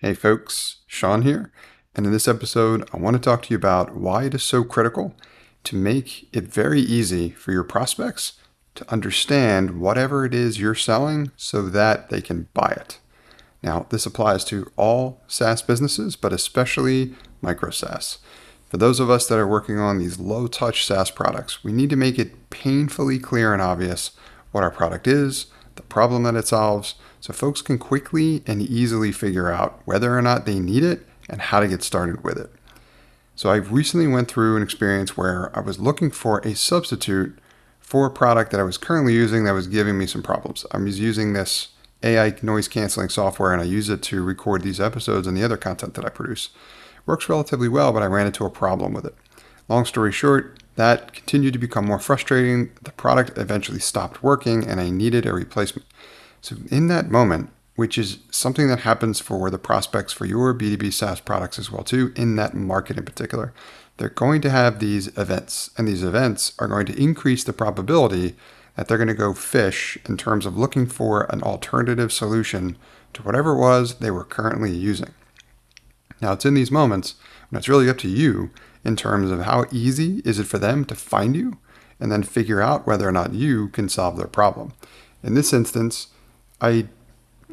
Hey folks, Sean here, and in this episode, I want to talk to you about why it is so critical to make it very easy for your prospects to understand whatever it is you're selling so that they can buy it. Now, this applies to all SaaS businesses, but especially micro SaaS. For those of us that are working on these low touch SaaS products, we need to make it painfully clear and obvious what our product is, the problem that it solves, so folks can quickly and easily figure out whether or not they need it and how to get started with it. So I recently went through an experience where I was looking for a substitute for a product that I was currently using that was giving me some problems. I was using this AI noise canceling software and I use it to record these episodes and the other content that I produce. It works relatively well, but I ran into a problem with it. Long story short, that continued to become more frustrating. The product eventually stopped working and I needed a replacement. So, in that moment, which is something that happens for the prospects for your B2B SaaS products as well too, in that market in particular, they're going to have these events, and these events are going to increase the probability that they're going to go fish in terms of looking for an alternative solution to whatever it was they were currently using. Now, it's in these moments when it's really up to you in terms of how easy is it for them to find you and then figure out whether or not you can solve their problem. In this instance, I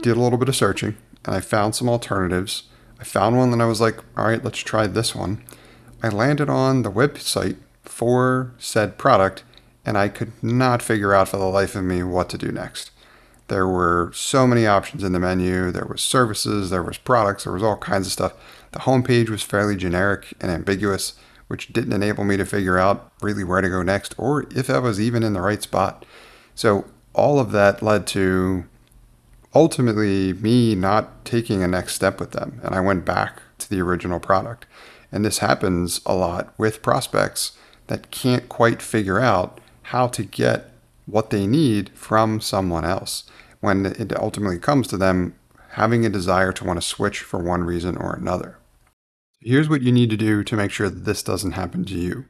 did a little bit of searching and I found some alternatives. I found one that I was like, all right, let's try this one. I landed on the website for said product and I could not figure out for the life of me what to do next. There were so many options in the menu. There was services, there was products, there was all kinds of stuff. The homepage was fairly generic and ambiguous, which didn't enable me to figure out really where to go next or if I was even in the right spot. So all of that led to ultimately me not taking a next step with them and I went back to the original product. And this happens a lot with prospects that can't quite figure out how to get what they need from someone else when it ultimately comes to them having a desire to want to switch for one reason or another. Here's what you need to do to make sure that this doesn't happen to you.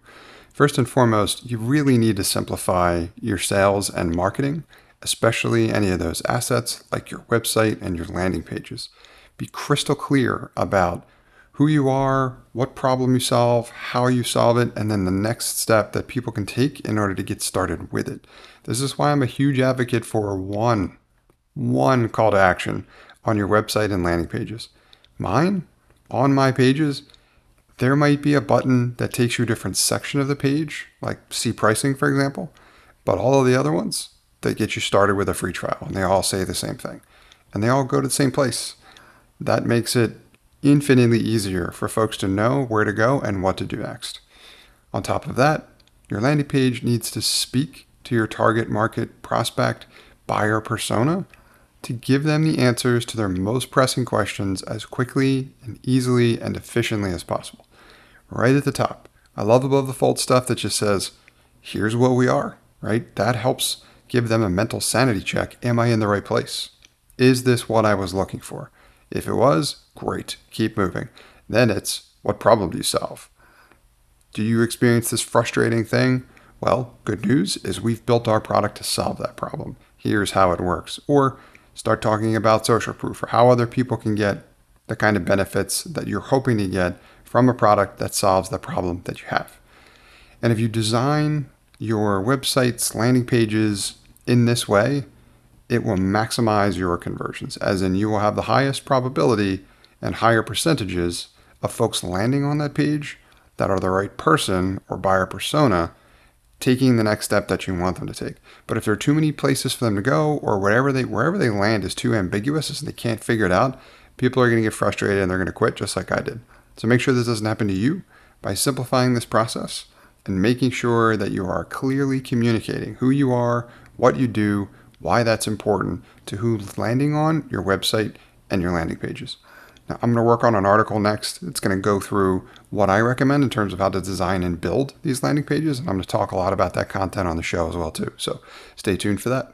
First and foremost, you really need to simplify your sales and marketing, especially any of those assets like your website and your landing pages. Be crystal clear about who you are, what problem you solve, how you solve it, and then the next step that people can take in order to get started with it. This is why I'm a huge advocate for one, one call to action on your website and landing pages. Mine, on my pages, there might be a button that takes you to a different section of the page, like see pricing, for example, but all of the other ones, they get you started with a free trial, and they all say the same thing, and they all go to the same place. That makes it infinitely easier for folks to know where to go and what to do next. On top of that, your landing page needs to speak to your target market prospect buyer persona to give them the answers to their most pressing questions as quickly and easily and efficiently as possible. Right at the top, I love above the fold stuff that just says, here's what we are, right? That helps give them a mental sanity check. Am I in the right place? Is this what I was looking for? If it was, great, keep moving. Then it's what problem do you solve? Do you experience this frustrating thing? Well, good news is we've built our product to solve that problem. Here's how it works. Or start talking about social proof or how other people can get the kind of benefits that you're hoping to get from a product that solves the problem that you have. And if you design your websites, landing pages in this way, it will maximize your conversions, as in you will have the highest probability and higher percentages of folks landing on that page that are the right person or buyer persona taking the next step that you want them to take. But if there are too many places for them to go or whatever they wherever they land is too ambiguous and they can't figure it out, people are going to get frustrated and they're going to quit just like I did. So make sure this doesn't happen to you by simplifying this process and making sure that you are clearly communicating who you are, what you do, why that's important to who's landing on your website and your landing pages. Now, I'm going to work on an article next. It's going to go through what I recommend in terms of how to design and build these landing pages. And I'm going to talk a lot about that content on the show as well, too. So stay tuned for that.